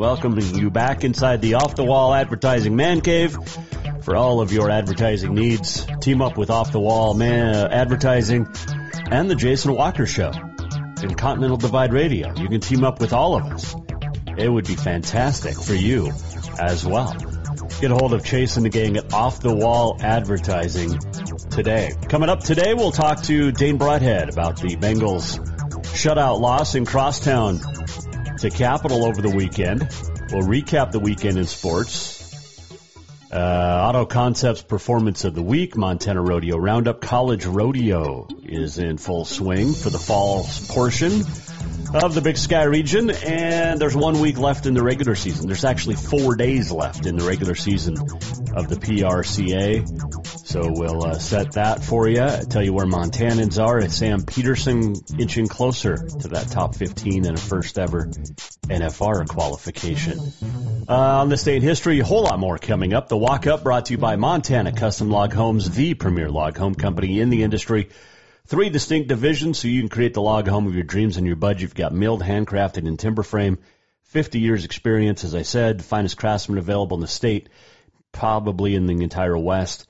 Welcoming you back inside the off the wall advertising man cave for all of your advertising needs. Team up with off the wall man advertising and the Jason Walker Show in Continental Divide Radio. You can team up with all of us. It would be fantastic for you as well. Get a hold of Chase and the gang at Off the Wall Advertising today. Coming up today, we'll talk to Dane Broadhead about the Bengals shutout loss in Crosstown to Capital over the weekend. We'll recap the weekend in sports. Uh, Auto Concepts Performance of the Week, Montana Rodeo Roundup. College Rodeo is in full swing for the fall portion of the Big Sky region, and there's one week left in the regular season. There's actually four days left in the regular season of the PRCA. So we'll uh, set that for you. Tell you where Montanans are. It's Sam Peterson inching closer to that top 15 and a first ever NFR qualification. Uh, on day in history, a whole lot more coming up. The Walk Up brought to you by Montana Custom Log Homes, the premier log home company in the industry. Three distinct divisions so you can create the log home of your dreams and your budget. You've got milled, handcrafted, and timber frame. 50 years experience, as I said, finest craftsmen available in the state, probably in the entire West.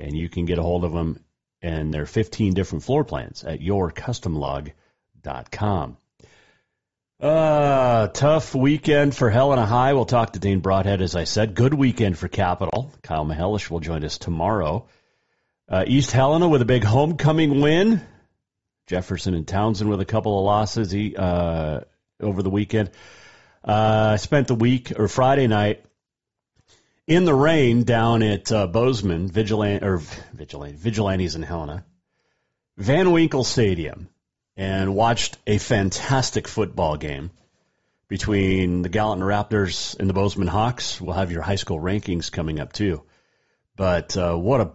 And you can get a hold of them and there are 15 different floor plans at yourcustomlog.com. Uh, tough weekend for Helena High. We'll talk to Dane Broadhead, as I said. Good weekend for Capital. Kyle Mihelish will join us tomorrow. Uh, East Helena with a big homecoming win. Jefferson and Townsend with a couple of losses uh, over the weekend. Uh, spent the week or Friday night in the rain down at uh, Bozeman, Vigilant or Vigilant Vigilantes in Helena, Van Winkle Stadium, and watched a fantastic football game between the Gallatin Raptors and the Bozeman Hawks. We'll have your high school rankings coming up too, but uh, what a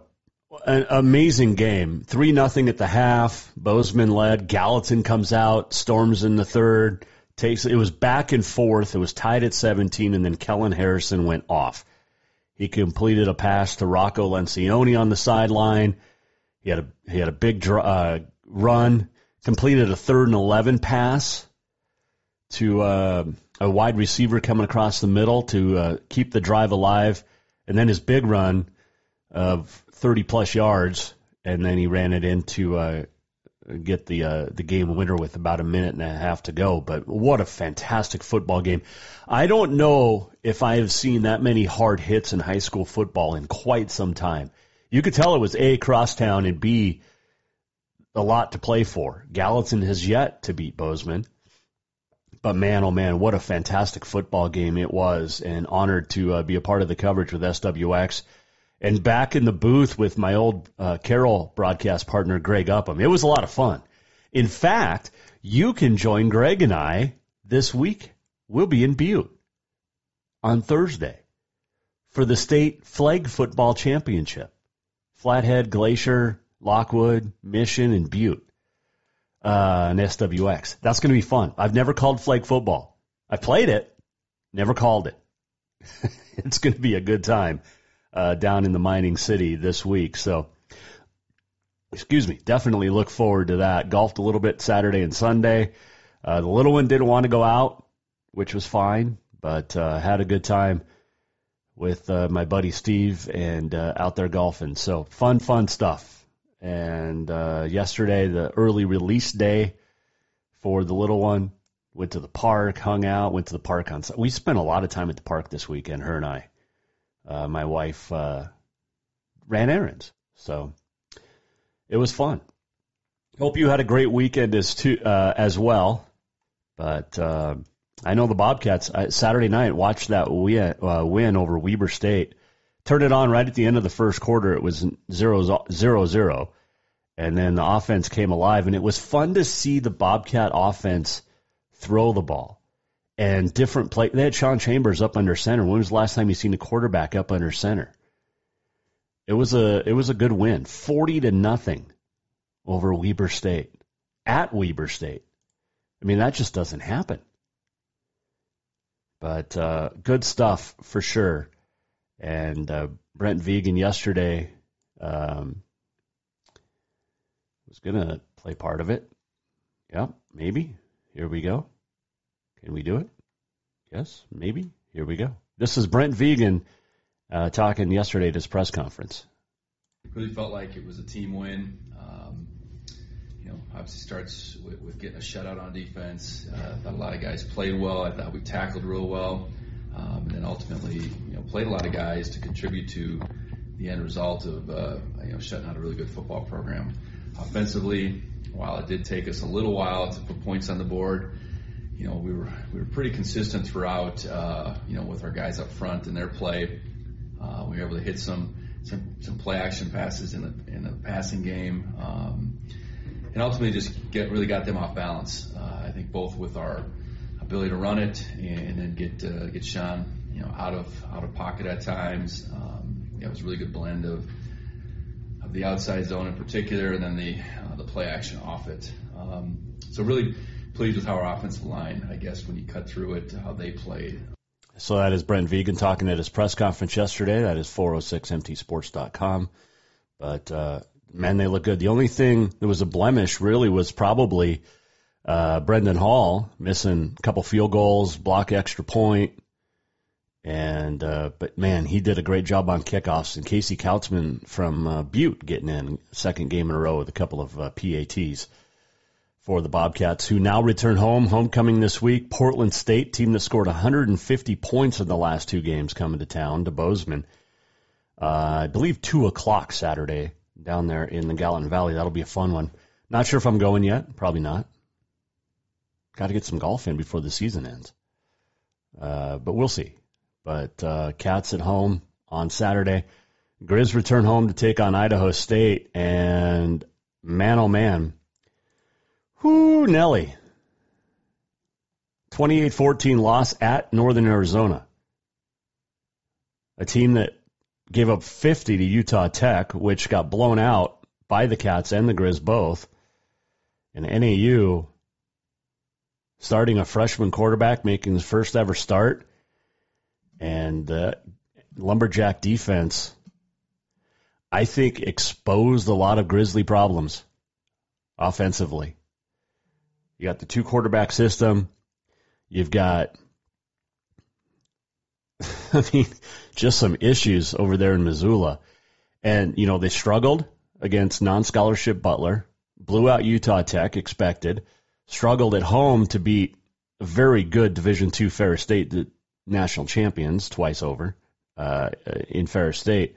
an amazing game. Three nothing at the half. Bozeman led. Gallatin comes out, storms in the third. Takes it was back and forth. It was tied at 17, and then Kellen Harrison went off. He completed a pass to Rocco Lencioni on the sideline. He had a he had a big uh, run. Completed a third and 11 pass to uh, a wide receiver coming across the middle to uh, keep the drive alive, and then his big run of 30 plus yards, and then he ran it into uh, get the uh, the game winner with about a minute and a half to go. But what a fantastic football game! I don't know if I have seen that many hard hits in high school football in quite some time. You could tell it was a crosstown and b a lot to play for. Gallatin has yet to beat Bozeman. But man, oh man, what a fantastic football game it was, and honored to uh, be a part of the coverage with SWX and back in the booth with my old uh, Carroll broadcast partner, Greg Upham. It was a lot of fun. In fact, you can join Greg and I this week. We'll be in Butte on Thursday for the state flag football championship. Flathead, Glacier, Lockwood, Mission, and Butte. Uh, and SWX. That's going to be fun. I've never called flag football. I played it, never called it. it's going to be a good time uh, down in the mining city this week. So, excuse me, definitely look forward to that. Golfed a little bit Saturday and Sunday. Uh, the little one didn't want to go out, which was fine, but uh, had a good time with uh, my buddy Steve and uh, out there golfing. So fun, fun stuff. And uh, yesterday, the early release day for the little one Went to the park, hung out, went to the park on. We spent a lot of time at the park this weekend, her and I. Uh, my wife uh, ran errands, so it was fun. Hope you had a great weekend as to, uh, as well. But uh, I know the Bobcats I, Saturday night watched that win, uh, win over Weber State. Turned it on right at the end of the first quarter. It was zero zero zero, and then the offense came alive, and it was fun to see the Bobcat offense throw the ball and different play. They had Sean Chambers up under center. When was the last time you seen a quarterback up under center? It was a it was a good win, forty to nothing over Weber State at Weber State. I mean that just doesn't happen. But uh, good stuff for sure. And uh, Brent Vigen yesterday um, was gonna play part of it. Yep, maybe. Here we go. Can we do it? Yes, maybe. Here we go. This is Brent Vigen uh, talking yesterday at his press conference. Really felt like it was a team win. Um, you know, obviously starts with, with, getting a shutout on defense. Uh, thought a lot of guys played well. I thought we tackled real well, um, and then ultimately, you know, played a lot of guys to contribute to the end result of uh, you know shutting out a really good football program. Offensively, while it did take us a little while to put points on the board, you know, we were we were pretty consistent throughout. Uh, you know, with our guys up front and their play, uh, we were able to hit some some, some play action passes in the in the passing game, um, and ultimately just get really got them off balance. Uh, I think both with our ability to run it and then get uh, get Sean you know out of out of pocket at times. Um, yeah, it was a really good blend of of the outside zone in particular, and then the uh, the play action off it. Um, so really pleased with how our offensive line, I guess, when you cut through it, how they played. So that is Brent Vigen talking at his press conference yesterday. That is 406mtsports.com. But uh, man, they look good. The only thing that was a blemish really was probably uh, Brendan Hall missing a couple field goals, block extra point, and uh, but man, he did a great job on kickoffs. And Casey Kautzman from uh, Butte getting in second game in a row with a couple of uh, PATs for the Bobcats, who now return home. Homecoming this week. Portland State team that scored 150 points in the last two games coming to town to Bozeman. Uh, I believe two o'clock Saturday down there in the Gallatin Valley. That'll be a fun one. Not sure if I'm going yet. Probably not. Got to get some golf in before the season ends. Uh, but we'll see. But uh, Cats at home on Saturday. Grizz return home to take on Idaho State, and man, oh man, whoo, Nelly. 28-14 loss at Northern Arizona. A team that gave up 50 to Utah Tech, which got blown out by the Cats and the Grizz both. And NAU starting a freshman quarterback, making his first ever start and the lumberjack defense, I think, exposed a lot of Grizzly problems offensively. You got the two quarterback system. You've got, I mean, just some issues over there in Missoula. And, you know, they struggled against non scholarship Butler, blew out Utah Tech, expected, struggled at home to beat a very good Division two Ferris State national champions twice over uh, in Ferris State,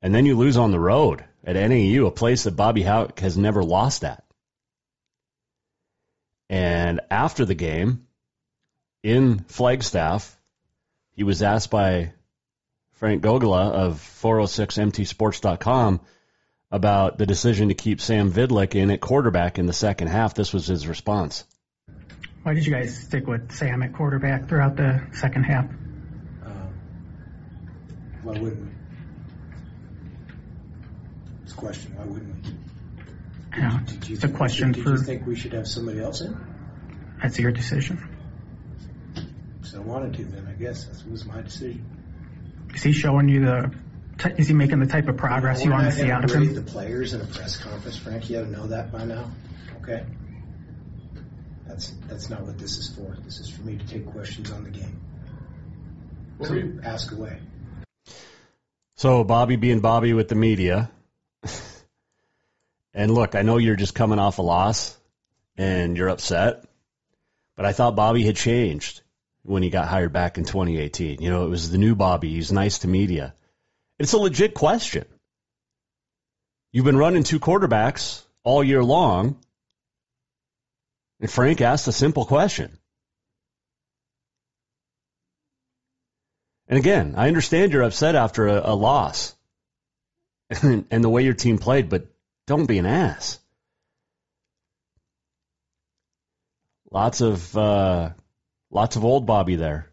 and then you lose on the road at NAU, a place that Bobby Hauck has never lost at. And after the game, in Flagstaff, he was asked by Frank Gogola of 406mtsports.com about the decision to keep Sam Vidlak in at quarterback in the second half. This was his response. Why did you guys stick with Sam at quarterback throughout the second half? Um, why wouldn't we? It's a question. Why wouldn't we? Yeah, did you, it's a question did for. you think we should have somebody else in? That's your decision. So I wanted to, then I guess that was my decision. Is he showing you the? Is he making the type of progress you, you want to see out of him? The players in a press conference, Frank. You ought to know that by now. Okay. That's that's not what this is for. This is for me to take questions on the game. So ask away. So Bobby being Bobby with the media. And look, I know you're just coming off a loss and you're upset. But I thought Bobby had changed when he got hired back in 2018. You know, it was the new Bobby. He's nice to media. It's a legit question. You've been running two quarterbacks all year long. And Frank asked a simple question. And again, I understand you're upset after a, a loss and, and the way your team played, but don't be an ass. Lots of uh, lots of old Bobby there,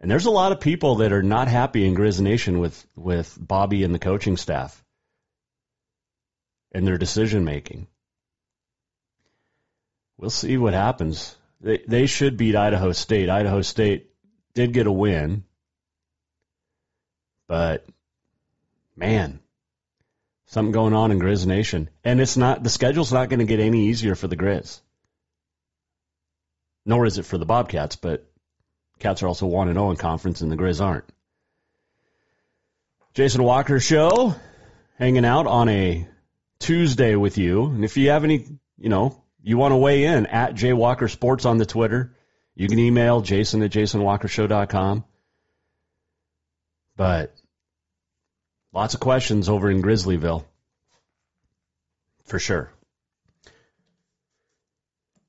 and there's a lot of people that are not happy in Grizz Nation with with Bobby and the coaching staff and their decision making. We'll see what happens. They they should beat Idaho State. Idaho State did get a win, but man, something going on in Grizz Nation, and it's not the schedule's not going to get any easier for the Grizz nor is it for the Bobcats, but Cats are also 1 and 0 in conference, and the Grizz aren't. Jason Walker Show, hanging out on a Tuesday with you. And if you have any, you know, you want to weigh in, at Jay Walker Sports on the Twitter, you can email jason at jasonwalkershow.com. But lots of questions over in Grizzlyville. For sure.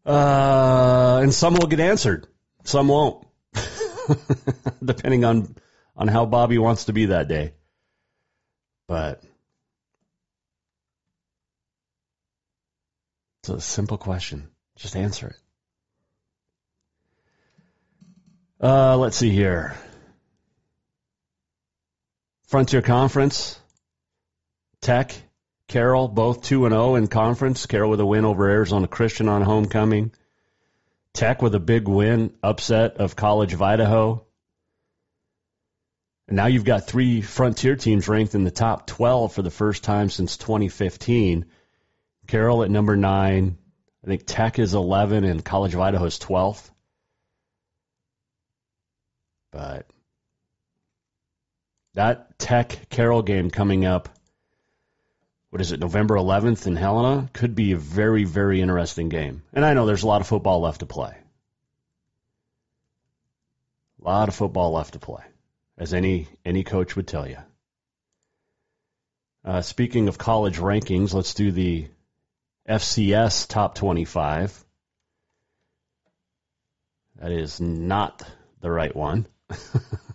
Uh, and some will get answered, some won't, depending on on how Bobby wants to be that day. But it's a simple question. Just answer it. Uh, let's see here. Frontier Conference, Tech, Carroll, both 2 and 0 in conference. Carroll with a win over Arizona Christian on homecoming. Tech with a big win, upset of College of Idaho. And now you've got three Frontier teams ranked in the top 12 for the first time since 2015. Carroll at number 9. I think Tech is 11 and College of Idaho is 12th. But that Tech Carroll game coming up what is it, November 11th in Helena, could be a very, very interesting game. And I know there's a lot of football left to play. A lot of football left to play, as any any coach would tell you. Uh, speaking of college rankings, let's do the FCS top 25. That is not the right one.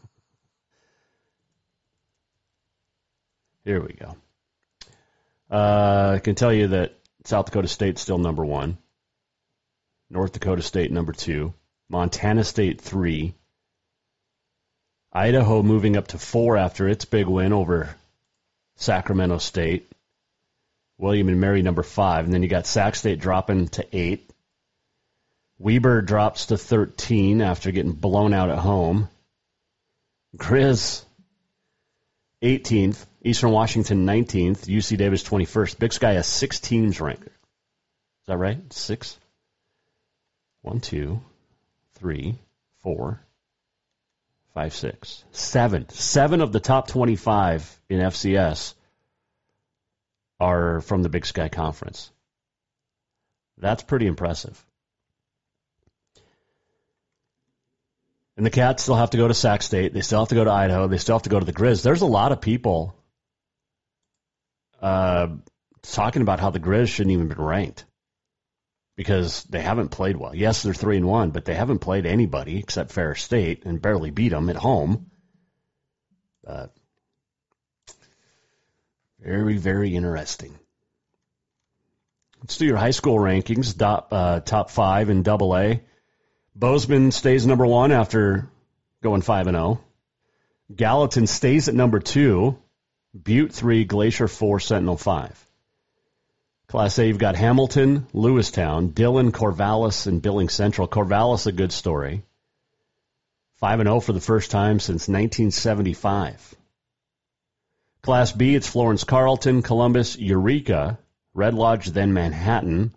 Here we go. Uh, I can tell you that South Dakota State's still number one. North Dakota State number two. Montana State three. Idaho moving up to four after its big win over Sacramento State. William and Mary number five, and then you got Sac State dropping to eight. Weber drops to 13 after getting blown out at home. Grizz 18th. Eastern Washington 19th, UC Davis 21st. Big Sky has six teams ranked. Is that right? Six? One, two, three, four, five, six, seven. Seven of the top 25 in FCS are from the Big Sky Conference. That's pretty impressive. And the Cats still have to go to Sac State. They still have to go to Idaho. They still have to go to the Grizz. There's a lot of people uh, talking about how the Grizz shouldn't even been ranked because they haven't played well. Yes, they're three and one, but they haven't played anybody except Ferris State and barely beat them at home. Uh, very, very interesting. Let's do your high school rankings. Top, uh, top five in Double A. Bozeman stays number one after going five and zero. Oh. Gallatin stays at number two. Butte 3, Glacier 4, Sentinel 5. Class A, you've got Hamilton, Lewistown, Dillon, Corvallis, and Billings Central. Corvallis, a good story. 5 and 0 for the first time since 1975. Class B, it's Florence Carlton, Columbus, Eureka, Red Lodge, then Manhattan,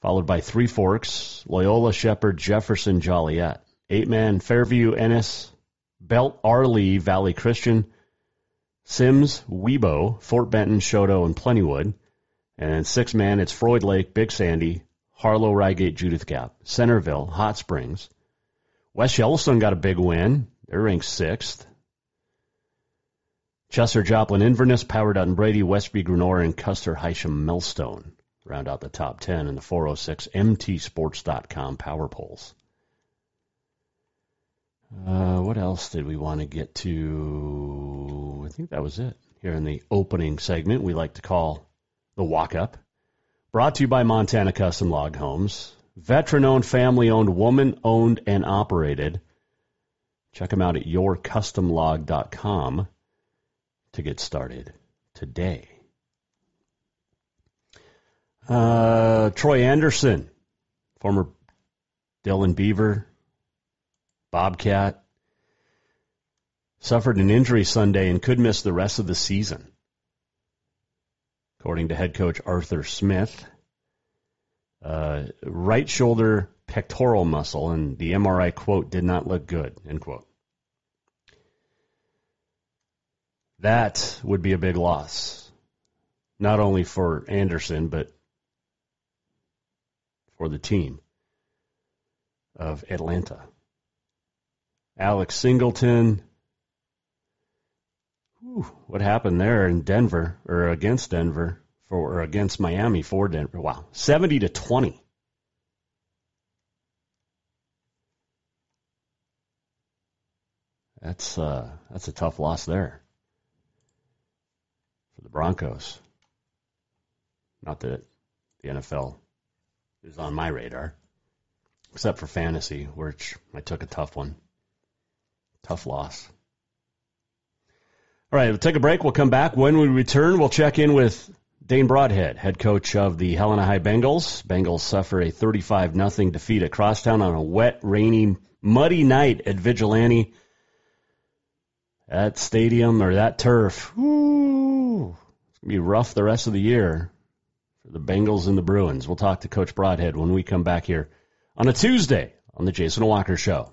followed by Three Forks, Loyola, Shepherd, Jefferson, Joliet. Eight man, Fairview, Ennis, Belt, Arlee, Valley Christian, Simms, Wibaux, Fort Benton, Choteau, and Plentywood. And six man, it's Froid Lake, Big Sandy, Harlow, Ryegate, Judith Gap, Centerville, Hot Springs. West Yellowstone got a big win. They're ranked sixth. Chester, Joplin, Inverness, Power Dutton, Brady, Westby, Grenora, and Custer, Hysham, Millstone round out the top 10 in the 406 MTSports.com power polls. Uh, what else did we want to get to? I think that was it. Here in the opening segment, we like to call the walk up. Brought to you by Montana Custom Log Homes. Veteran owned, family owned, woman owned, and operated. Check them out at yourcustomlog.com to get started today. Uh, Troy Andersen, former Dillon Beaver, Bobcat, suffered an injury Sunday and could miss the rest of the season. According to head coach Arthur Smith, uh, right shoulder pectoral muscle, and the MRI quote did not look good. End quote. That would be a big loss, not only for Andersen but for the team of Atlanta. Alex Singleton. Whew, what happened there in Denver or against Denver for or against Miami for Denver? Wow, seventy to twenty. That's uh, that's a tough loss there for the Broncos. Not that the NFL is on my radar, except for fantasy, which I took a tough one. Tough loss. All right, we'll take a break. We'll come back. When we return, we'll check in with Dane Broadhead, head coach of the Helena High Bengals. Bengals suffer a 35 0 defeat at Crosstown on a wet, rainy, muddy night at Vigilante. That stadium or that turf, whoo, it's going to be rough the rest of the year for the Bengals and the Bruins. We'll talk to Coach Broadhead when we come back here on a Tuesday on the Jason Walker Show.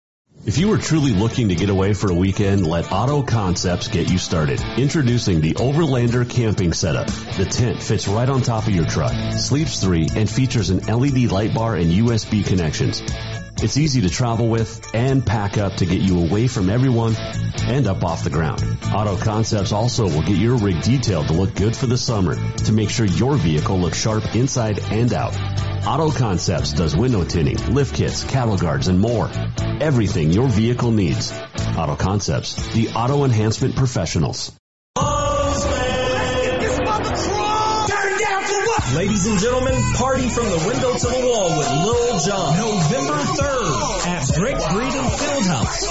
If you are truly looking to get away for a weekend, let Auto Concepts get you started. Introducing the Overlander camping setup. The tent fits right on top of your truck, sleeps three, and features an LED light bar and USB connections. It's easy to travel with and pack up to get you away from everyone and up off the ground. Auto Concepts also will get your rig detailed to look good for the summer to make sure your vehicle looks sharp inside and out. Auto Concepts does window tinting, lift kits, cattle guards, and more. Everything your vehicle needs. Auto Concepts, the auto enhancement professionals. Ladies and gentlemen, party from the window to the wall with Lil Jon. November 3rd at Brick Breeden Fieldhouse.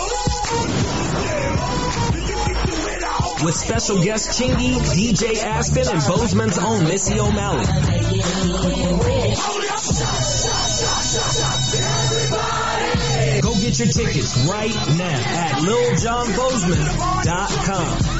With special guest Chingy, DJ Aspen, and Bozeman's own Missy O'Malley. Go get your tickets right now at liljonbozeman.com.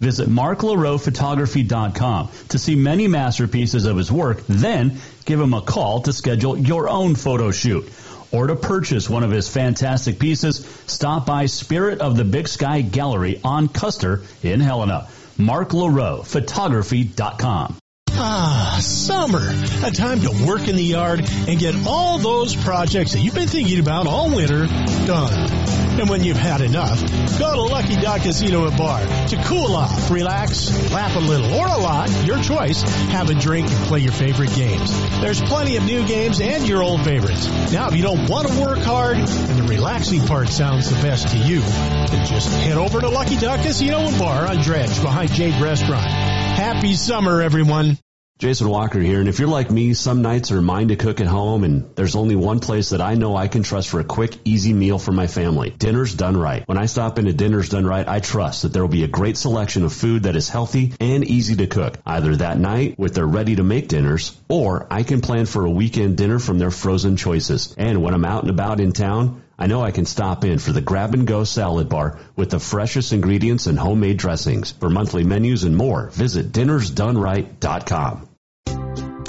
Visit marklaroephotography.com to see many masterpieces of his work, then give him a call to schedule your own photo shoot. Or to purchase one of his fantastic pieces, stop by Spirit of the Big Sky Gallery on Custer in Helena. marklaroephotography.com. Ah, summer. A time to work in the yard and get all those projects that you've been thinking about all winter done. And when you've had enough, go to Lucky Duck Casino and Bar to cool off, relax, laugh a little, or a lot, your choice. Have a drink and play your favorite games. There's plenty of new games and your old favorites. Now, if you don't want to work hard and the relaxing part sounds the best to you, then just head over to Lucky Duck Casino and Bar on Dredge behind Jade Restaurant. Happy summer, everyone. Jason Walker here, and if you're like me, some nights are mine to cook at home, and there's only one place that I know I can trust for a quick, easy meal for my family. Dinner's Done Right. When I stop into Dinner's Done Right, I trust that there will be a great selection of food that is healthy and easy to cook, either that night with their ready-to-make dinners, or I can plan for a weekend dinner from their frozen choices. And when I'm out and about in town, I know I can stop in for the grab and go salad bar with the freshest ingredients and homemade dressings. For monthly menus and more, visit dinnersdoneright.com.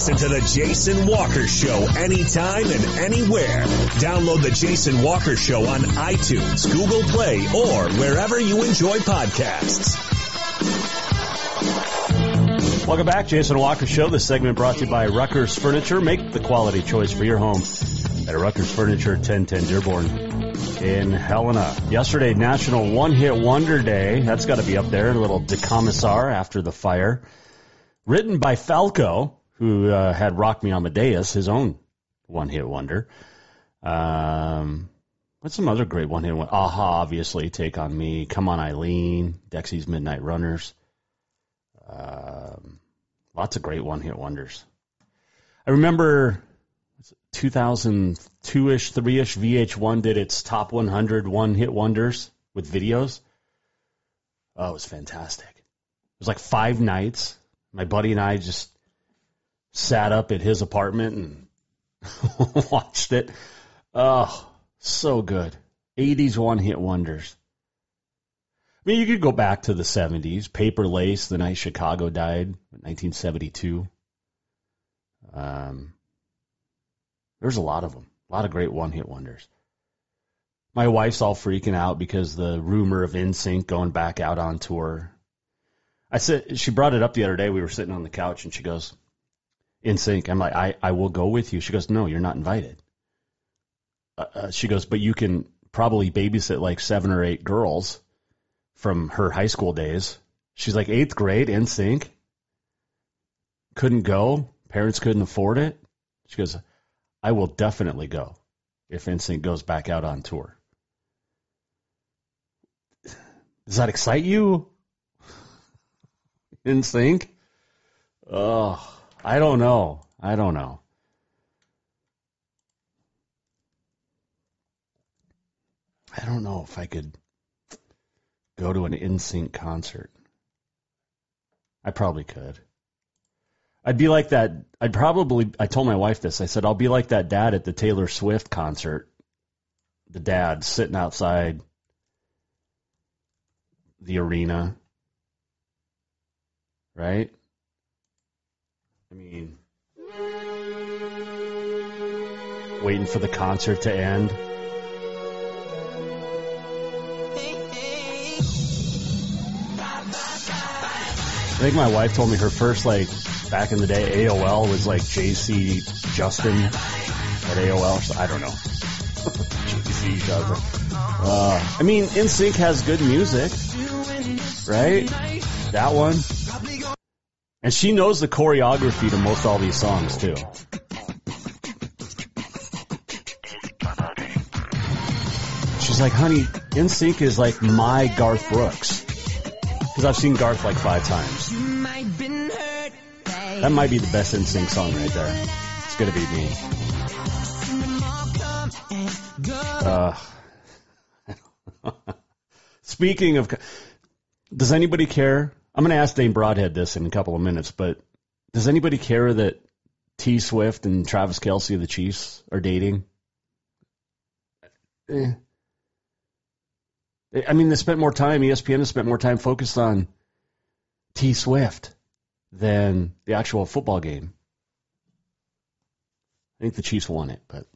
Listen to the Jason Walker Show anytime and anywhere. Download the Jason Walker Show on iTunes, Google Play, or wherever you enjoy podcasts. Welcome back, Jason Walker Show. This segment brought to you by Rucker's Furniture. Make the quality choice for your home at Rucker's Furniture, 1010 Dearborn in Helena. Yesterday, National One Hit Wonder Day. That's got to be up there. A little Der Kommissar after the fire. Written by Falco, who uh, had Rock Me Amadeus, his own one hit wonder. Um, what's some other great one hit wonder? Aha, obviously, Take on Me, Come on Eileen, Dexy's Midnight Runners. Um, lots of great one hit wonders. I remember 2002 ish, 3 ish, VH1 did its top 100 one hit wonders with videos. Oh, it was fantastic. It was like five nights. My buddy and I just sat up at his apartment and watched it. Oh, so good. 80s one hit wonders. I mean, you could go back to the 70s. Paper Lace, the night Chicago died, 1972. Um, there's a lot of them. A lot of great one hit wonders. My wife's all freaking out because the rumor of NSYNC going back out on tour. I said she brought it up the other day. We were sitting on the couch and she goes, "NSYNC." I'm like, "I I will go with you." She goes, "No, you're not invited." Uh, uh, she goes, "But you can probably babysit like seven or eight girls from her high school days." She's like, eighth grade, in sync. Couldn't go. Parents couldn't afford it. She goes, I will definitely go if NSYNC goes back out on tour. Does that excite you? NSYNC? Oh, I don't know. I don't know. I don't know if I could go to an NSYNC concert. I probably could. I'd be like that. I'd probably. I told my wife this. I said I'll be like that dad at the Taylor Swift concert. The dad sitting outside the arena, right? I mean, waiting for the concert to end. I think my wife told me her first like back in the day, AOL was like JC Justin at AOL. So I don't know. JC Justin. Uh, I mean, NSYNC has good music, right? That one. And she knows the choreography to most all these songs too. She's like, honey, NSYNC is like my Garth Brooks. Because I've seen Garth like five times. That might be the best NSYNC song right there. It's gonna be me. Uh, speaking of, does anybody care? I'm going to ask Dane Broadhead this in a couple of minutes, but does anybody care that T Swift and Travis Kelce of the Chiefs are dating? Eh. I mean, they spent more time. ESPN has spent more time focused on T Swift than the actual football game. I think the Chiefs won it, but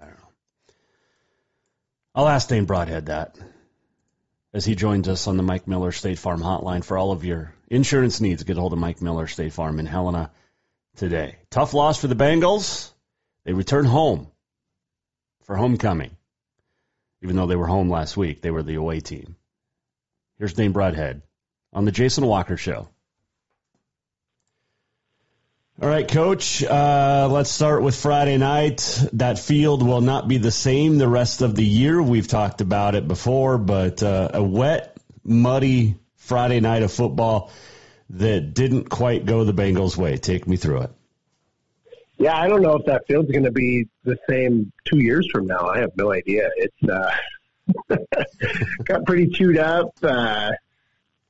I don't know. I'll ask Dane Broadhead that as he joins us on the Mike Miller State Farm hotline for all of your insurance needs. Get a hold of Mike Miller State Farm in Helena today. Tough loss for the Bengals. They return home for homecoming. Even though they were home last week, they were the away team. Here's Dane Broadhead on the Jason Walker Show. All right, Coach. Uh, let's start with Friday night. That field will not be the same the rest of the year. We've talked about it before, but uh, a wet, muddy Friday night of football that didn't quite go the Bengals' way. Take me through it. Yeah, I don't know if that field's going to be the same two years from now. I have no idea. It's uh, got pretty chewed up. Uh,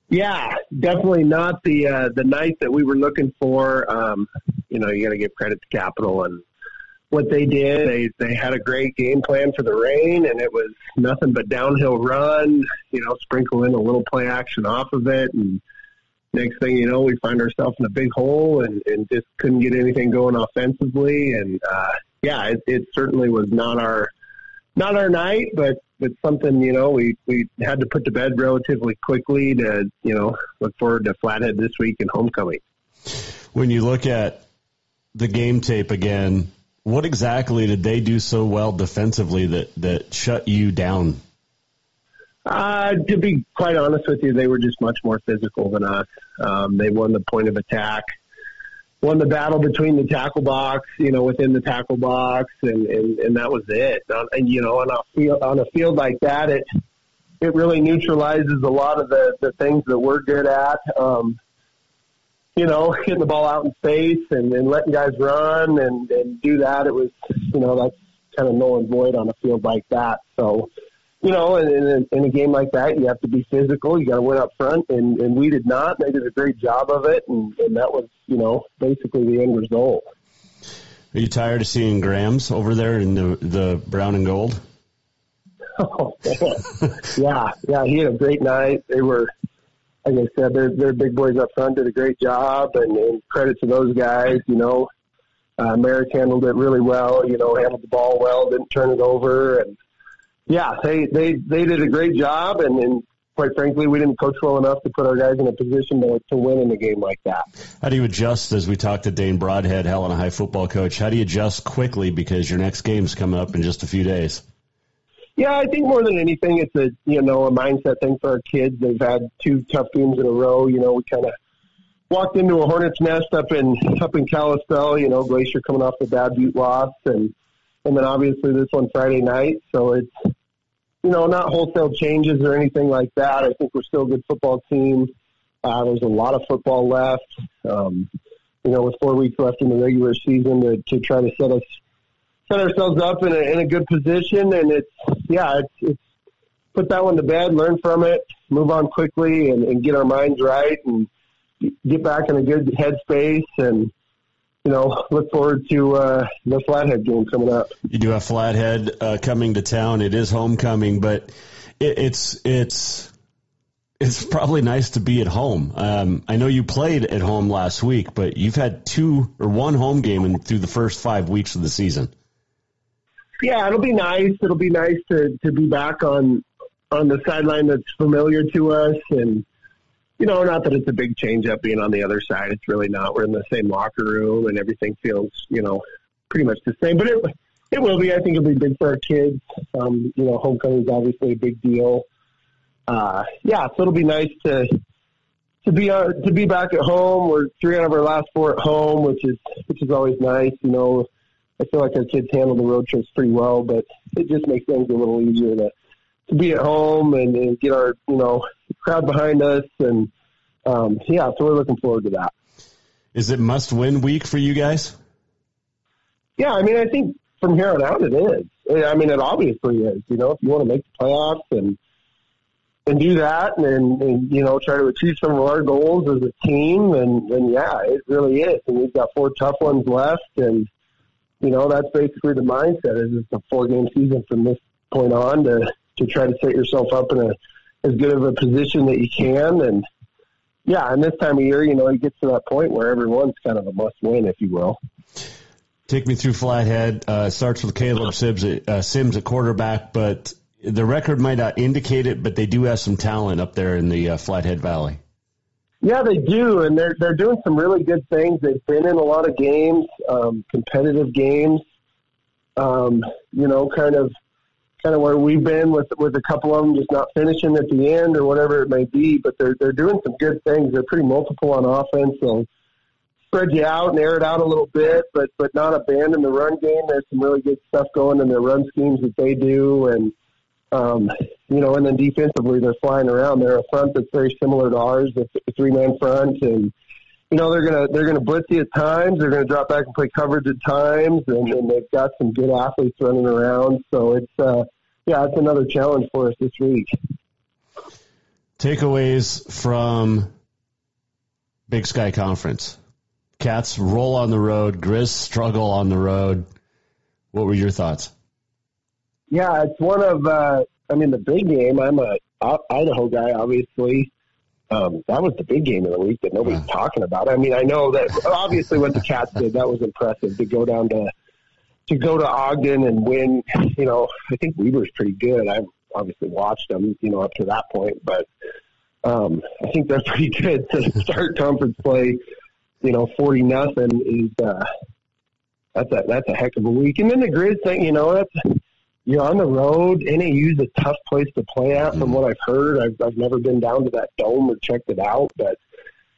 yeah, definitely not the uh, the night that we were looking for. Um, you know, you got to give credit to Capital and what they did. They they had a great game plan for the rain, and it was nothing but downhill run. You know, sprinkle in a little play action off of it, and next thing you know, we find ourselves in a big hole and, and just couldn't get anything going offensively. And uh, yeah, it, it certainly was not our not our night, but but something you know we we had to put to bed relatively quickly to you know look forward to Flathead this week and homecoming. When you look at the game tape again, what exactly did they do so well defensively that that shut you down? Uh, to be quite honest with you, they were just much more physical than us. Um, they won the point of attack won the battle between the tackle box, you know, within the tackle box, and and, and that was it. And you know, on a field on a field like that, it it really neutralizes a lot of the the things that we're good at. Um, you know, hitting the ball out in space and, and letting guys run and, and do that. It was, you know, that's kind of null and void on a field like that. So, you know, in, in, in a game like that, you have to be physical. You got to win up front, and, and we did not. They did a great job of it, and, and that was, you know, basically the end result. Are you tired of seeing Grams over there in the the brown and gold? Oh, yeah, yeah, he had a great night. They were, like I said, they're, they're big boys up front. Did a great job, and, and credit to those guys. You know, uh, Merrick handled it really well. You know, handled the ball well, didn't turn it over, and yeah, they they they did a great job, and, and quite frankly, we didn't coach well enough to put our guys in a position to, to win in a game like that. How do you adjust as we talked to Dane Broadhead, Helena High football coach? How do you adjust quickly because your next game's coming up in just a few days? Yeah, I think more than anything, it's a you know a mindset thing for our kids. They've had two tough games in a row. You know, we kind of walked into a hornet's nest up in up in Kalispell. You know, Glacier coming off the bad Butte loss, and and then obviously this one Friday night. So it's you know not wholesale changes or anything like that. I think we're still a good football team. Uh, there's a lot of football left. Um, you know, with four weeks left in the regular season to, to try to set us set ourselves up in a, in a good position. And it's yeah, it's, it's put that one to bed, learn from it, move on quickly, and, and get our minds right, and get back in a good headspace and you know, look forward to uh, the Flathead game coming up. You do have Flathead uh, coming to town. It is homecoming, but it, it's it's it's probably nice to be at home. Um, I know you played at home last week, but you've had two or one home game in, through the first five weeks of the season. Yeah, it'll be nice. It'll be nice to to be back on on the sideline that's familiar to us and you know, not that it's a big change up being on the other side. It's really not. We're in the same locker room, and everything feels, you know, pretty much the same. But it it will be. I think it'll be big for our kids. Um, you know, homecoming is obviously a big deal. Uh, yeah, so it'll be nice to to be uh, to be back at home. We're three out of our last four at home, which is which is always nice. You know, I feel like our kids handle the road trips pretty well, but it just makes things a little easier to to be at home and, and get our you know crowd behind us, and um, yeah, so we're looking forward to that. Is it must win week for you guys? Yeah, I mean, I think from here on out it is. I mean, it obviously is. You know, if you want to make the playoffs and and do that and, and you know try to achieve some of our goals as a team and, and yeah it really is and we've got four tough ones left and you know that's basically the mindset is it's a four game season from this point on to to try to set yourself up in a as good of a position that you can and yeah and this time of year you know it gets to that point where everyone's kind of a must win if you will Take me through Flathead. Uh, starts with Caleb Sims, uh, Sims at quarterback, but the record might not indicate it, but they do have some talent up there in the uh, Flathead Valley. Yeah, they do, and they're they're doing some really good things. They've been in a lot of games, um, competitive games. Um, you know, kind of kind of where we've been with with a couple of them just not finishing at the end or whatever it may be. But they're they're doing some good things. They're pretty multiple on offense. So spread you out and air it out a little bit, but but not abandon the run game. There's some really good stuff going in their run schemes that they do, and um, you know, and then defensively, they're flying around. They're a front that's very similar to ours, a three man front, and you know they're gonna they're gonna blitz you at times. They're gonna drop back and play coverage at times, and, and they've got some good athletes running around. So it's uh, yeah, it's another challenge for us this week. Takeaways from Big Sky Conference. Cats roll on the road. Grizz struggle on the road. What were your thoughts? Yeah, it's one of. Uh, I mean, the big game. I'm a Idaho guy, obviously. Um, that was the big game of the week that nobody's yeah. talking about. I mean, I know that obviously what the Cats did that was impressive to go down to to go to Ogden and win. You know, I think Weber's pretty good. I've obviously watched them, you know, up to that point, but um, I think they're pretty good to start conference play. You know, forty nothing is uh, that's a that's a heck of a week. And then the Grizz thing, you know, that's you're on the road. NAU is a tough place to play at, from what I've heard. I've, I've never been down to that dome or checked it out, but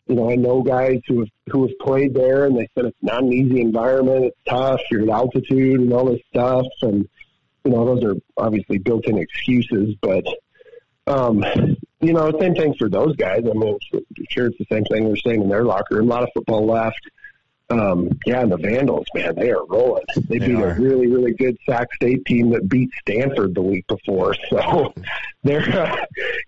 you know, I know guys who have who have played there, and they said it's not an easy environment. It's tough. You're at altitude and all this stuff, and you know, those are obviously built-in excuses. But um, you know, same thing for those guys. I mean, I'm sure it's the same thing they're saying in their locker room. A lot of football left um, yeah, and the Vandals, man, they are rolling. They, they beat are. a really, really good Sac State team that beat Stanford the week before. So they're, uh,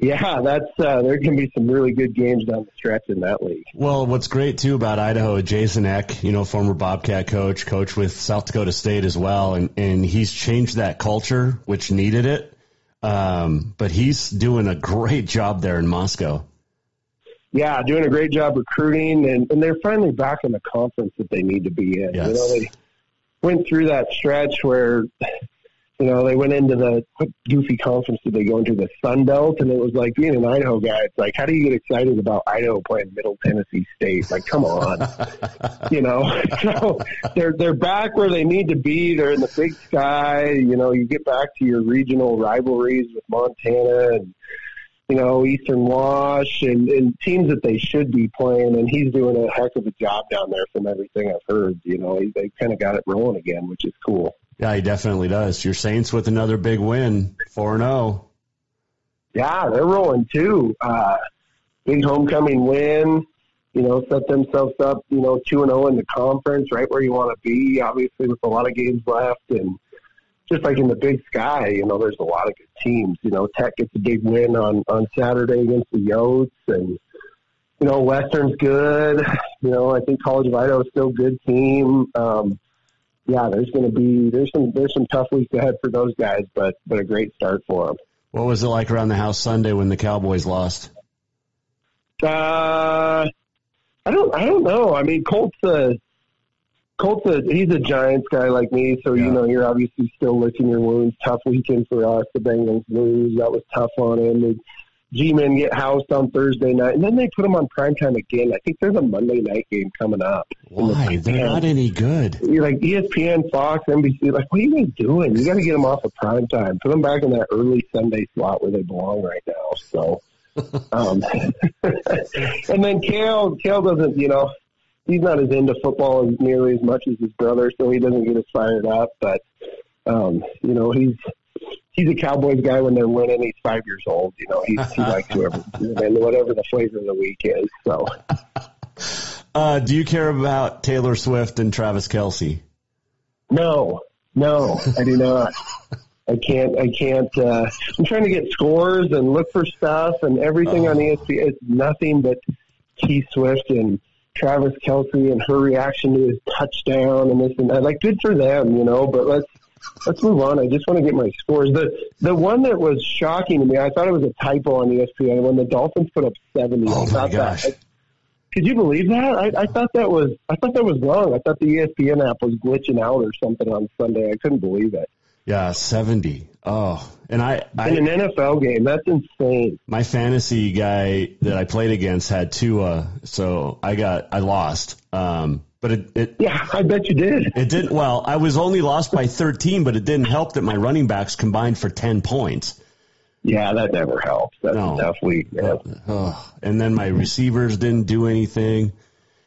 yeah, that's uh, there can be some really good games down the stretch in that league. Well, what's great too about Idaho, Jason Eck, you know, former Bobcat coach, coach with South Dakota State as well, and and he's changed that culture, which needed it. Um, but he's doing a great job there in Moscow yeah, doing a great job recruiting, and, and they're finally back in the conference that they need to be in. Yes. You know, they went through that stretch where, you know, they went into the what goofy conference did they go into the Sun Belt, and it was like being an Idaho guy. It's like, how do you get excited about Idaho playing Middle Tennessee State? Like, come on, you know. So they're they're back where they need to be. They're in the Big Sky. You know, you get back to your regional rivalries with Montana and you know, Eastern Wash and, and teams that they should be playing. And he's doing a heck of a job down there from everything I've heard. You know, he, they kind of got it rolling again, which is cool. Yeah, he definitely does. Your Saints with another big win, 4 0. Yeah, they're rolling too. Uh, big homecoming win. You know, set themselves up, you know, 2 and 0 in the conference, right where you want to be, obviously, with a lot of games left. And, just like in the Big Sky, you know, there's a lot of good teams. You know, Tech gets a big win on on Saturday against the Yotes, and you know, Western's good. You know, I think College of Idaho is still a good team. Um, yeah, there's going to be there's some there's some tough weeks ahead for those guys, but but a great start for them. What was it like around the house Sunday when the Cowboys lost? Uh, I don't I don't know. I mean, Colts. Uh, Colt's a he's a Giants guy like me, so yeah. you know you're obviously still licking your wounds. Tough weekend for us. The Bengals lose. That was tough on him. They G-men get housed on Thursday night, and then they put them on primetime again. I think there's a Monday night game coming up. Why? They're not any good. You're like ESPN, Fox, NBC. Like, what are you guys doing? You got to get them off of primetime. Put them back in that early Sunday slot where they belong right now. So, um, and then Kale, Kale doesn't, you know, he's not as into football as nearly as much as his brother, so he doesn't get as fired up. But, um, you know, he's he's a Cowboys guy when they're winning. He's five years old. You know, he's, he likes whoever and whatever the flavor of the week is. So, Uh, do you care about Taylor Swift and Travis Kelce? no, no, I do not. I can't. I can't. Uh, I'm trying to get scores and look for stuff and everything on E ESPN. It's nothing but T Swift and Travis Kelce and her reaction to his touchdown and this and that. Like, good for them, you know. But let's let's move on. I just want to get my scores. The the one that was shocking to me, I thought it was a typo on ESPN when the Dolphins put up 70. Oh my gosh. That, could you believe that? I, I thought that was I thought that was wrong. I thought the ESPN app was glitching out or something on Sunday. I couldn't believe it. Yeah, 70. Oh, and I, I In an NFL game, that's insane. my fantasy guy that I played against had Tua, so I got I lost. Um, but it, it Yeah, I bet you did. it didn't. Well, I was only lost by 13, but it didn't help that my running backs combined for 10 points. Yeah, that never helps. That's No. a tough week. Yeah. Ugh. And then my receivers didn't do anything.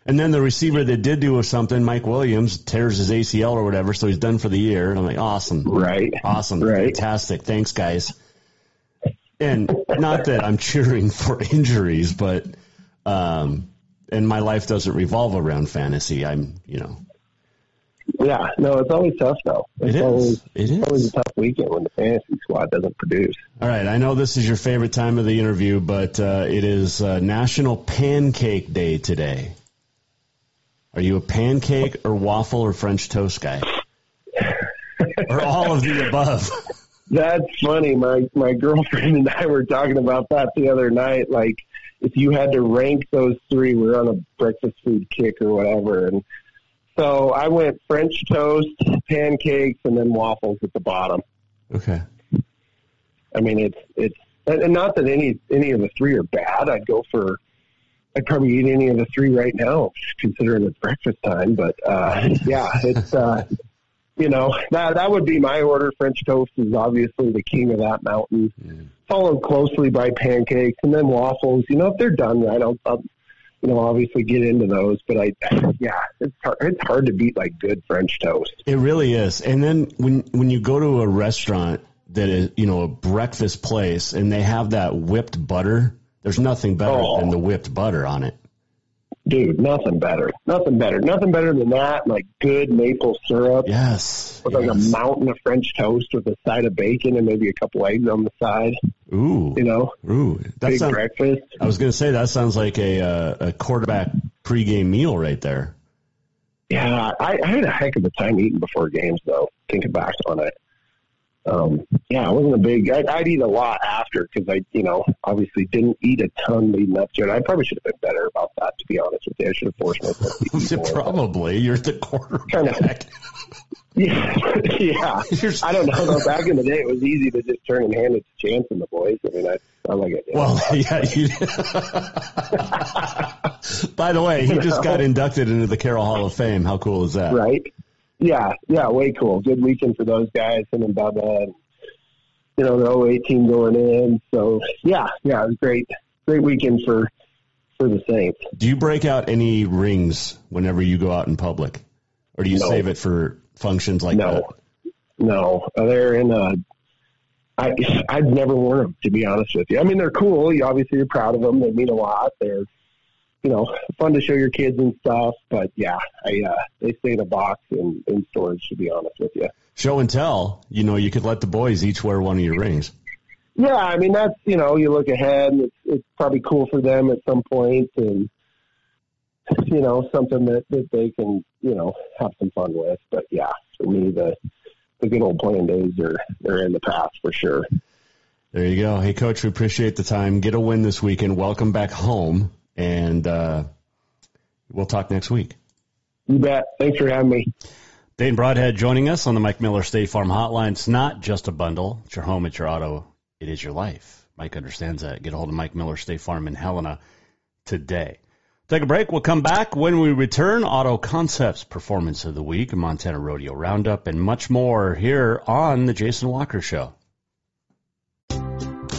And then the receiver that did do something, Mike Williams, tears his ACL or whatever, so he's done for the year. And I'm like, awesome. Right. Awesome. Right. Fantastic. Thanks, guys. And not that I'm cheering for injuries, but um, and my life doesn't revolve around fantasy. I'm, you know, Yeah, no, it's always tough though. It's It is. Always, It is. always a tough weekend when the fantasy squad doesn't produce. All right, I know this is your favorite time of the interview, but uh, it is uh, National Pancake Day today. Are you a pancake or waffle or French toast guy? or all of the above? That's funny. My my girlfriend and I were talking about that the other night. Like, if you had to rank those three, we're on a breakfast food kick or whatever, and so I went French toast, pancakes, and then waffles at the bottom. Okay. I mean, it's it's and, not that any any of the three are bad. I'd go for I'd probably eat any of the three right now, considering it's breakfast time. But uh, yeah, it's uh, you know that that would be my order. French toast is obviously the king of that mountain, followed closely by pancakes and then waffles. You know, if they're done right, I'll, I'll you know obviously get into those. But I yeah, it's hard, it's hard to beat like good French toast. It really is. And then when when you go to a restaurant that is, you know, a breakfast place and they have that whipped butter, there's nothing better Oh. than the whipped butter on it. Dude, nothing better. Nothing better. Nothing better than that. Like good maple syrup. Yes. With like a mountain of French toast with a side of bacon and maybe a couple eggs on the side. Ooh. You know, Ooh. That big sounds, breakfast. I was going to say that sounds like a uh, a quarterback pregame meal right there. Yeah, I, I had a heck of a time eating before games though. Thinking back on it. Um, yeah, I wasn't a big. I'd, I'd eat a lot after because I, you know, obviously didn't eat a ton leading up to it. I probably should have been better about that. To be honest with you, I should have forced myself to eat more. Probably. You're the quarterback. Yeah, yeah. I don't know. Though. Back in the day, it was easy to just turn and hand it to Chance and the boys. I mean, I, I like it. Well, yeah. You, by the way, he just got inducted into the Carroll Hall of Fame. How cool is that? right? Yeah, yeah, way cool. Good weekend for those guys, him and Bubba, and you know the 08 team going in. So yeah, yeah, it was great, great weekend for for the Saints. Do you break out any rings whenever you go out in public, or do you No. save it for functions like No. No, Uh, they're in a. I I've never worn them to be honest with you. I mean, they're cool. You obviously you're proud of them. They mean a lot. They're you know fun to show your kids and stuff. But yeah, I uh, they stay in a box in in storage. To be honest with you. Show and tell. You know, you could let the boys each wear one of your rings. Yeah, I mean that's you know you look ahead and it's it's probably cool for them at some point and you know something that that they can you know have some fun with. But yeah, for me the the good old playing days are they're in the past for sure. There you go. Hey, coach, we appreciate the time. Get a win this weekend. Welcome back home, and uh, we'll talk next week. You bet. Thanks for having me. Dane Broadhead joining us on the Mike Miller State Farm Hotline. It's not just a bundle. It's your home. It's your auto. It is your life. Mike understands that. Get a hold of Mike Miller, State Farm in Helena today. Take a break. We'll come back when we return. Auto Concepts Performance of the Week, Montana Rodeo Roundup, and much more here on The Jason Walker Show.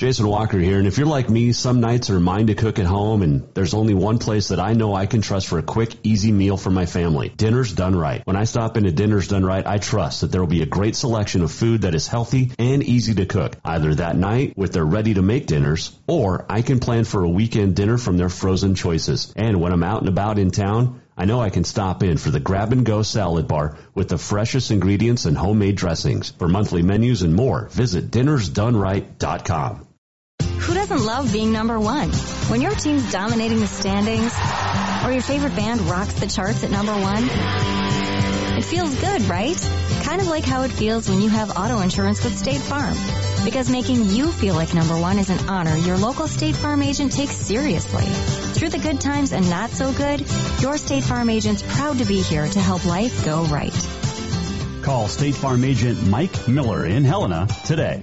Jason Walker here, and if you're like me, some nights are mine to cook at home, and there's only one place that I know I can trust for a quick, easy meal for my family. Dinner's Done Right. When I stop into Dinner's Done Right, I trust that there will be a great selection of food that is healthy and easy to cook, either that night with their ready-to-make dinners, or I can plan for a weekend dinner from their frozen choices. And when I'm out and about in town, I know I can stop in for the grab and go salad bar with the freshest ingredients and homemade dressings. For monthly menus and more, visit dinnersdoneright.com. Who doesn't love being number one? When your team's dominating the standings, or your favorite band rocks the charts at number one, it feels good, right? Kind of like how it feels when you have auto insurance with State Farm. Because making you feel like number one is an honor your local State Farm agent takes seriously. Through the good times and not so good, your State Farm agent's proud to be here to help life go right. Call State Farm agent Mike Miller in Helena today.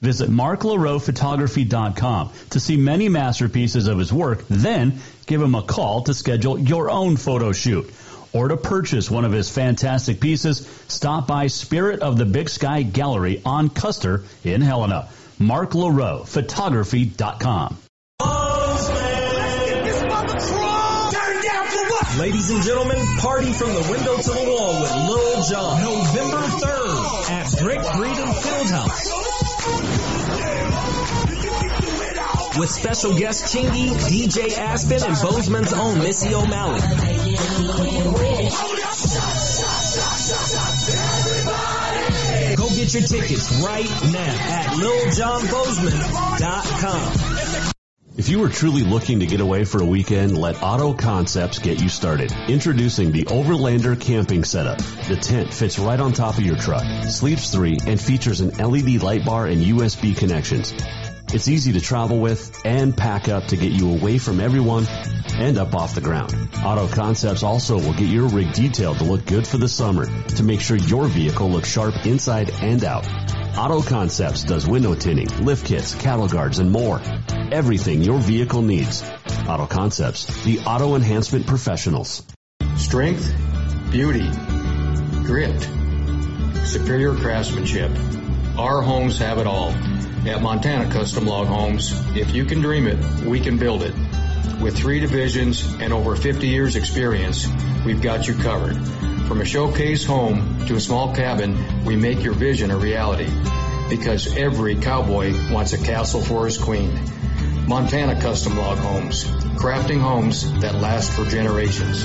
Visit marklaroephotography.com to see many masterpieces of his work. Then give him a call to schedule your own photo shoot. Or to purchase one of his fantastic pieces, stop by Spirit of the Big Sky Gallery on Custer in Helena. marklaroephotography.com. Ladies and gentlemen, party from the window to the wall with Lil Jon. November 3rd at Brick Breeden Fieldhouse. With special guests Chingy, DJ Aspen, and Bozeman's own Missy O'Malley. Go get your tickets right now at liljonbozeman.com. If you are truly looking to get away for a weekend, let Auto Concepts get you started. Introducing the Overlander camping setup. The tent fits right on top of your truck, sleeps three, and features an LED light bar and USB connections. It's easy to travel with and pack up to get you away from everyone and up off the ground. Auto Concepts also will get your rig detailed to look good for the summer to make sure your vehicle looks sharp inside and out. Auto Concepts does window tinting, lift kits, cattle guards, and more. Everything your vehicle needs. Auto Concepts, the auto enhancement professionals. Strength, beauty, grit, superior craftsmanship. Our homes have it all. At Montana Custom Log Homes, if you can dream it, we can build it. With three divisions and over 50 years experience, we've got you covered. From a showcase home to a small cabin, we make your vision a reality. Because every cowboy wants a castle for his queen. Montana Custom Log Homes. Crafting homes that last for generations.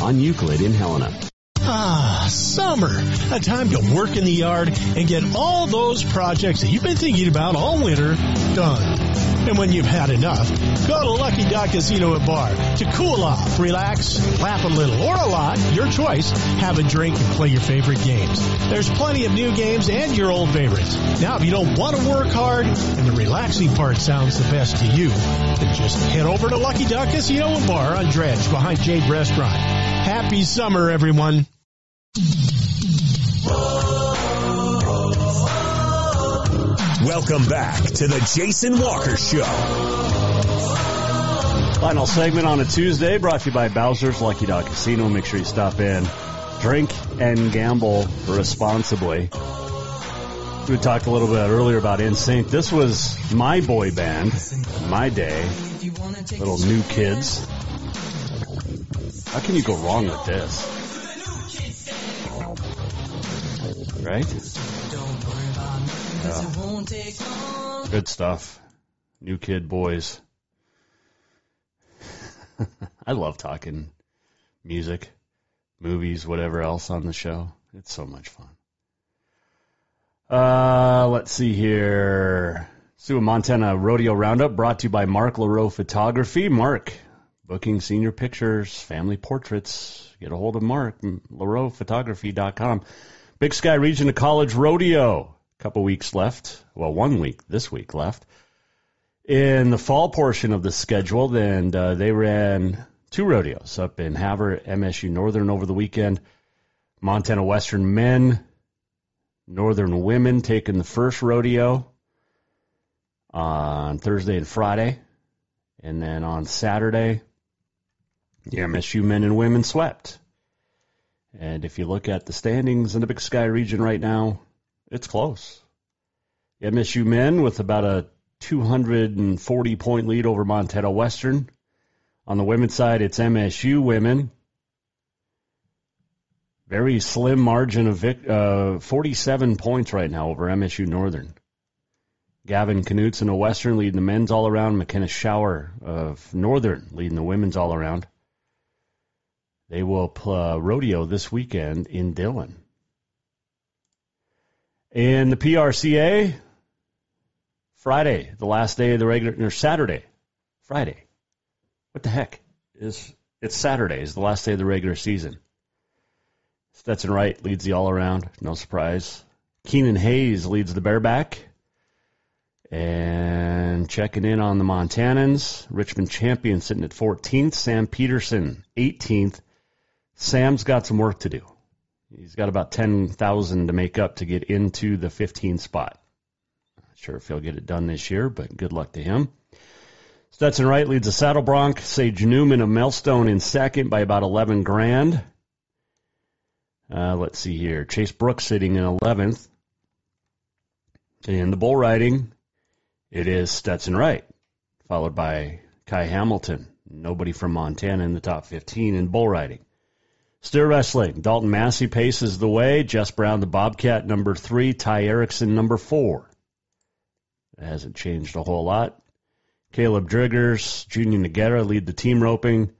on Euclid in Helena. Ah, summer. A time to work in the yard and get all those projects that you've been thinking about all winter done. And when you've had enough, go to Lucky Duck Casino and Bar to cool off, relax, laugh a little, or a lot, your choice. Have a drink and play your favorite games. There's plenty of new games and your old favorites. Now, if you don't want to work hard and the relaxing part sounds the best to you, then just head over to Lucky Duck Casino and Bar on Dredge behind Jade Restaurant. Happy summer, everyone. Welcome back to the Jason Walker Show. Final segment on a Tuesday brought to you by Bowser's Lucky Dog Casino. Make sure you stop in. Drink and gamble responsibly. We talked a little bit earlier about NSYNC. This was my boy band, my day. Little new kids. How can you go wrong with this? Right? Yeah. Good stuff. New kid boys. I love talking music, movies, whatever else on the show. It's so much fun. Uh, let's see here. Sue Montana Rodeo Roundup brought to you by Mark LaRoe Photography. Mark, booking senior pictures, family portraits. Get a hold of Mark, LaRoePhotography.com. Big Sky Region of College Rodeo. Couple weeks left. Well, one week this week left. In the fall portion of the schedule, and uh, they ran two rodeos up in Havre, MSU Northern over the weekend. Montana Western men, Northern women taking the first rodeo on Thursday and Friday. And then on Saturday, MSU men and women swept. And if you look at the standings in the Big Sky region right now, it's close. MSU men with about a 240 point lead over Montana Western. On the women's side, it's MSU women. Very slim margin of vic- uh, 47 points right now over MSU Northern. Gavin Knutson of Western leading the men's all around. McKenna Shower of Northern leading the women's all around. They will play rodeo this weekend in Dillon. And the PRCA, Friday, the last day of the regular, Saturday, Friday. What the heck is it's Saturday is the last day of the regular season. Stetson Wright leads the all around, no surprise. Keenan Hayes leads the bareback. And checking in on the Montanans, Richmond Champion sitting at 14th, Sam Peterson 18th. Sam's got some work to do. He's got about 10,000 to make up to get into the 15th spot. Not sure if he'll get it done this year, but good luck to him. Stetson Wright leads the Saddle Bronc. Sage Newman of Melstone in second by about 11 grand. Uh, let's see here. Chase Brooks sitting in 11th. In the bull riding, it is Stetson Wright, followed by Ky Hamilton. Nobody from Montana in the top 15 in bull riding. Steer wrestling. Dalton Massey paces the way. Jess Brown, the Bobcat, number three. Ty Erickson, number four. That hasn't changed a whole lot. Caleb Driggers, Junior Nogueira lead the team roping.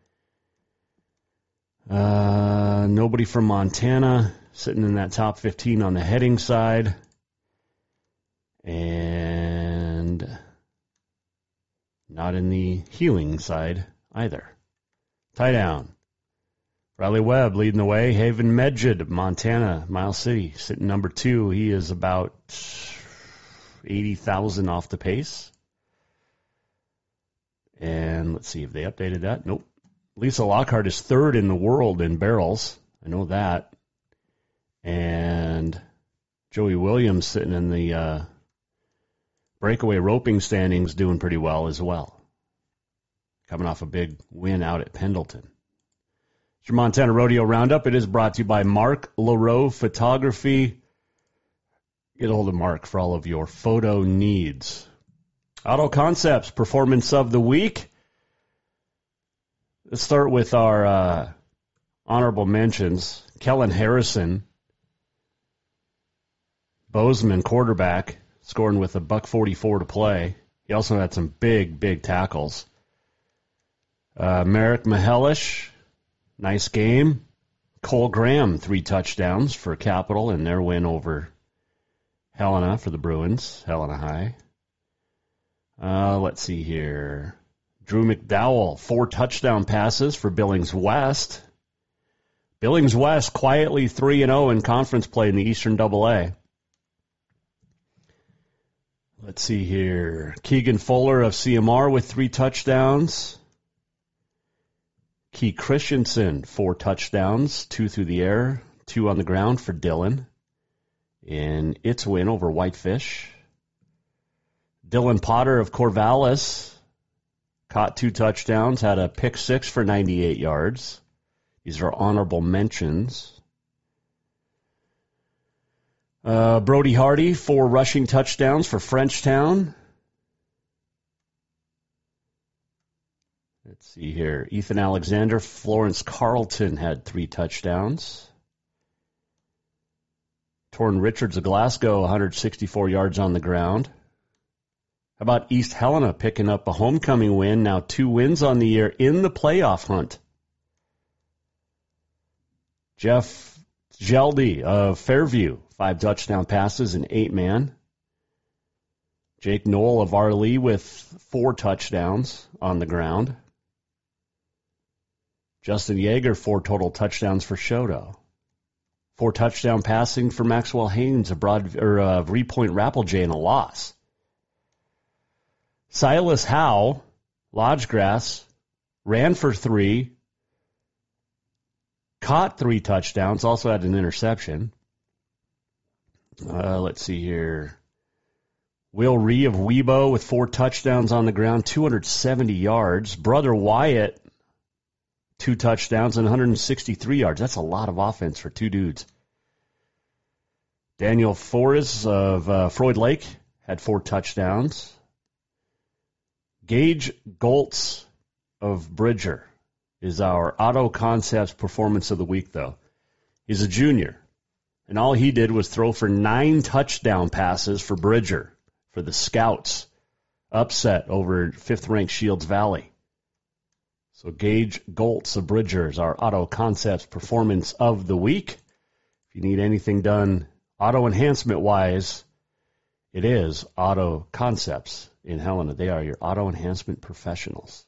Uh, nobody from Montana sitting in that top 15 on the heading side. And not in the heeling side either. Tie down. Riley Webb leading the way. Haven Meged, Montana, Miles City, sitting number two. He is about 80,000 off the pace. And let's see if they updated that. Nope. Lisa Lockhart is third in the world in barrels. I know that. And Joey Williams sitting in the uh, breakaway roping standings doing pretty well as well. Coming off a big win out at Pendleton. It's your Montana Rodeo Roundup. It is brought to you by Mark LaRoe Photography. Get a hold of Mark for all of your photo needs. Auto Concepts Performance of the Week. Let's start with our uh, honorable mentions. Kellen Harrison, Bozeman quarterback, scoring with a buck 44 to play. He also had some big, big tackles. Uh, Merrick Mihelish, nice game. Cole Graham, three touchdowns for Capital in their win over Helena for the Bruins, Helena High. Uh, let's see here. Drew McDowell, four touchdown passes for Billings West. Billings West quietly 3 0 in conference play in the Eastern Double A. Let's see here. Keegan Fuller of CMR with three touchdowns. Key Christensen, four touchdowns, two through the air, two on the ground for Dillon in its win over Whitefish. Dylan Potter of Corvallis caught two touchdowns, had a pick six for 98 yards. These are honorable mentions. Uh, Brody Hardy, four rushing touchdowns for Frenchtown. Let's see here. Ethan Alexander, Florence Carlton had three touchdowns. Torrin Richards of Glasgow, 164 yards on the ground. How about East Helena picking up a homecoming win? Now two wins on the year in the playoff hunt. Jeff Geldy of Fairview, five touchdown passes and eight man. Jake Knoll of Arlee with four touchdowns on the ground. Justin Yeager, four total touchdowns for Choteau. Four touchdown passing for Maxwell Haynes, a broad or a Reed Point Rapelje, and a loss. Silas Howe, Lodge Grass, ran for three, caught three touchdowns, also had an interception. Uh, let's see here. Will Ree of Wibaux with four touchdowns on the ground, 270 yards. Brother Wyatt, two touchdowns and 163 yards. That's a lot of offense for two dudes. Daniel Forrest of uh, Froid Lake had four touchdowns. Gage Goltz of Bridger is our Auto Concepts Performance of the Week, though. He's a junior, and all he did was throw for nine touchdown passes for Bridger for the Scouts. Upset over fifth ranked Shields Valley. So Gage Goltz of Bridger is our Auto Concepts Performance of the Week. If you need anything done auto enhancement wise, it is Auto Concepts in Helena. They are your auto enhancement professionals.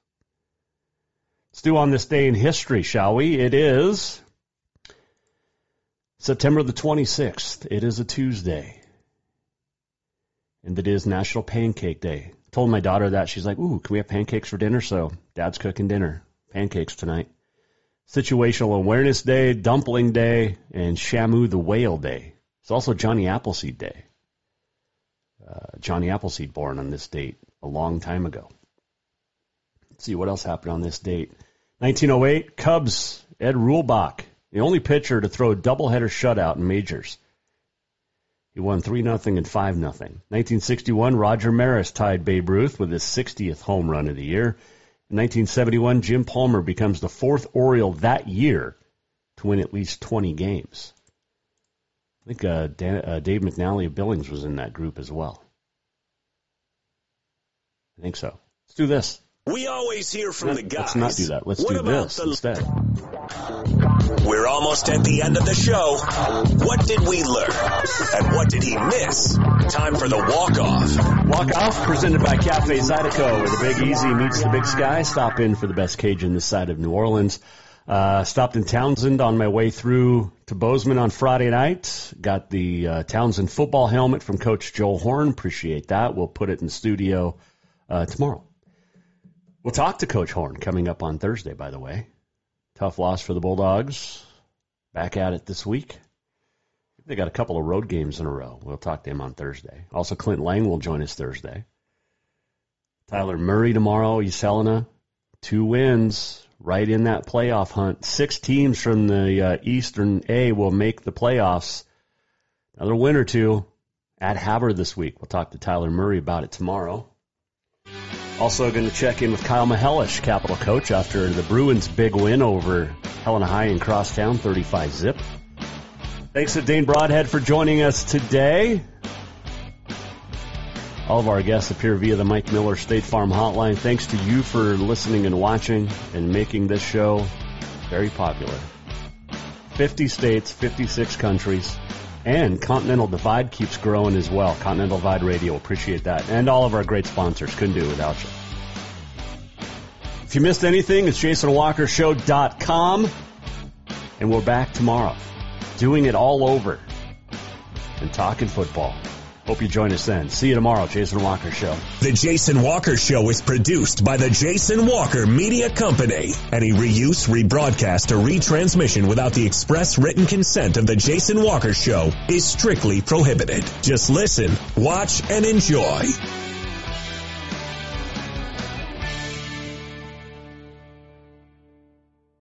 Let's do on this day in history, shall we? It is September the 26th. It is a Tuesday. And it is National Pancake Day. Told my daughter that. She's like, ooh, can we have pancakes for dinner? So dad's cooking dinner. Pancakes tonight. Situational Awareness Day, Dumpling Day, and Shamu the Whale Day. It's also Johnny Appleseed Day. Uh, Johnny Appleseed born on this date a long time ago. Let's see what else happened on this date. 1908, Cubs, Ed Reulbach, the only pitcher to throw a doubleheader shutout in majors. He won 3 0 and 5 0. 1961, Roger Maris tied Babe Ruth with his 60th home run of the year. In 1971, Jim Palmer becomes the fourth Oriole that year to win at least 20 games. I think uh, Dan, uh, Dave McNally of Billings was in that group as well. I think so. Let's do this. We always hear from the guys. Let's not do that. Let's what do this the... instead. We're almost at the end of the show. What did we learn? And what did he miss? Time for the walk-off. Walk-off presented by Cafe Zydeco, where the Big Easy meets the Big Sky. Stop in for the best Cajun this side of New Orleans. Uh, stopped in Townsend on my way through to Bozeman on Friday night. Got the uh, Townsend football helmet from Coach Joel Horn. Appreciate that. We'll put it in studio uh, tomorrow. We'll talk to Coach Horn coming up on Thursday, by the way. Tough loss for the Bulldogs. Back at it this week. They got a couple of road games in a row. We'll talk to him on Thursday. Also, Clint Lang will join us Thursday. Tyler Murray tomorrow, East Helena. Two wins right in that playoff hunt. Six teams from the uh, Eastern A will make the playoffs. Another win or two at Havre this week. We'll talk to Tyler Murray about it tomorrow. Also going to check in with Kyle Mihelish, Capital Coach, after the Bruins' big win over Helena High in Crosstown, 35 zip. Thanks to Dane Broadhead for joining us today. All of our guests appear via the Mike Miller State Farm Hotline. Thanks to you for listening and watching and making this show very popular. 50 states, 56 countries, and Continental Divide keeps growing as well. Continental Divide Radio, appreciate that. And all of our great sponsors. Couldn't do it without you. If you missed anything, it's jasonwalkershow.com. And we're back tomorrow doing it all over and talking football. Hope you join us then. See you tomorrow, Jason Walker Show. The Jason Walker Show is produced by the Jason Walker Media Company. Any reuse, rebroadcast, or retransmission without the express written consent of the Jason Walker Show is strictly prohibited. Just listen, watch, and enjoy.